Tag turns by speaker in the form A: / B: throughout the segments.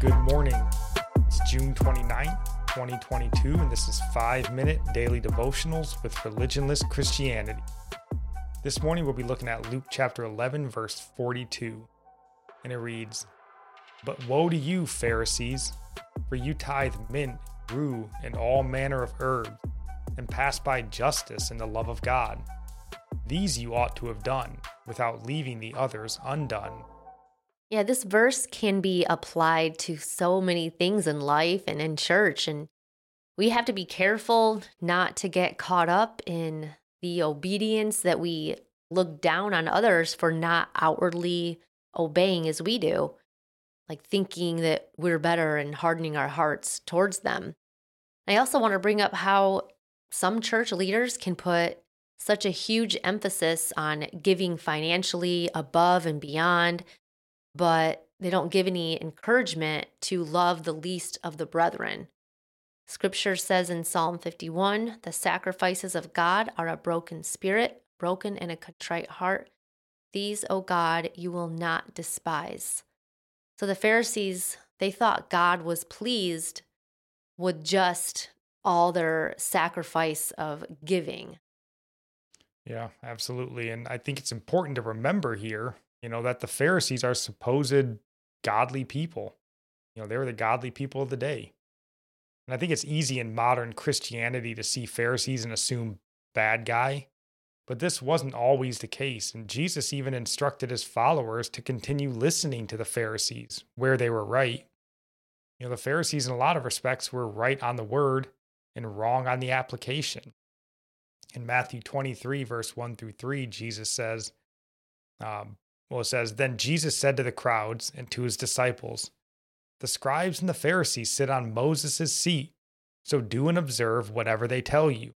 A: Good morning. It's June 29th, 2022, and this is 5 Minute Daily Devotionals with Religionless Christianity. This morning we'll be looking at Luke chapter 11, verse 42, and it reads But woe to you, Pharisees, for you tithe mint, rue, and all manner of herbs, and pass by justice and the love of God. These you ought to have done, without leaving the others undone.
B: Yeah, this verse can be applied to so many things in life and in church. And we have to be careful not to get caught up in the obedience that we look down on others for not outwardly obeying as we do, like thinking that we're better and hardening our hearts towards them. I also want to bring up how some church leaders can put such a huge emphasis on giving financially above and beyond but they don't give any encouragement to love the least of the brethren. Scripture says in Psalm 51 the sacrifices of God are a broken spirit, broken and a contrite heart. These, O God, you will not despise. So the Pharisees, they thought God was pleased with just all their sacrifice of giving.
A: Yeah, absolutely. And I think it's important to remember here you know, that the Pharisees are supposed godly people. You know, they were the godly people of the day. And I think it's easy in modern Christianity to see Pharisees and assume bad guy, but this wasn't always the case. And Jesus even instructed his followers to continue listening to the Pharisees where they were right. You know, the Pharisees, in a lot of respects, were right on the word and wrong on the application. In Matthew 23, verse 1 through 3, Jesus says, um, well, it says, Then Jesus said to the crowds and to his disciples, The scribes and the Pharisees sit on Moses' seat, so do and observe whatever they tell you,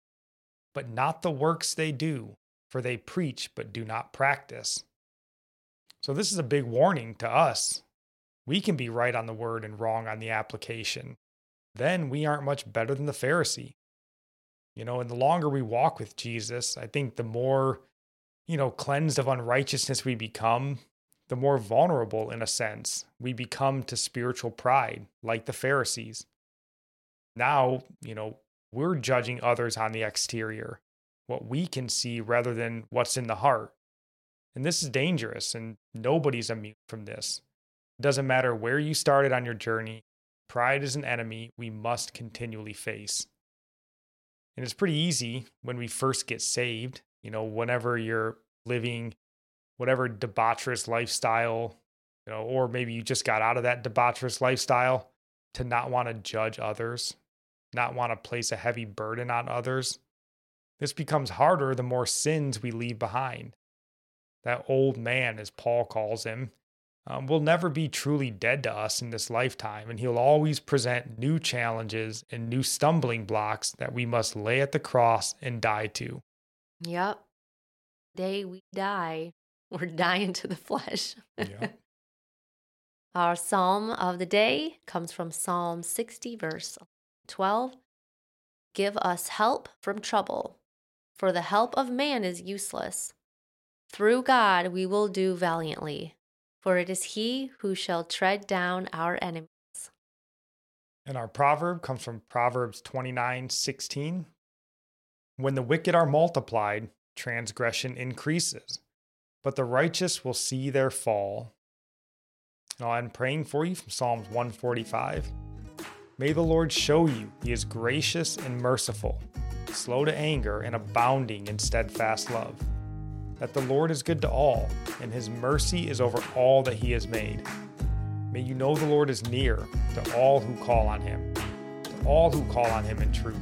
A: but not the works they do, for they preach but do not practice. So, this is a big warning to us. We can be right on the word and wrong on the application. Then we aren't much better than the Pharisee. You know, and the longer we walk with Jesus, I think the more you know, cleansed of unrighteousness we become, the more vulnerable, in a sense, we become to spiritual pride, like the Pharisees. Now, you know, we're judging others on the exterior, what we can see rather than what's in the heart. And this is dangerous, and nobody's immune from this. It doesn't matter where you started on your journey, pride is an enemy we must continually face. And it's pretty easy when we first get saved you know, whenever you're living whatever debaucherous lifestyle, you know, or maybe you just got out of that debaucherous lifestyle to not want to judge others, not want to place a heavy burden on others. This becomes harder the more sins we leave behind. That old man, as Paul calls him, um, will never be truly dead to us in this lifetime, and he'll always present new challenges and new stumbling blocks that we must lay at the cross and die to.
B: Yep. Day we die, we're dying to the flesh. Yeah. Our psalm of the day comes from Psalm 60, verse 12. Give us help from trouble, for the help of man is useless. Through God we will do valiantly, for it is He who shall tread down our enemies.
A: And our proverb comes from Proverbs 29 16. When the wicked are multiplied, transgression increases, but the righteous will see their fall. Now I'm praying for you from Psalms 145. May the Lord show you he is gracious and merciful, slow to anger and abounding in steadfast love. That the Lord is good to all, and his mercy is over all that he has made. May you know the Lord is near to all who call on him, to all who call on him in truth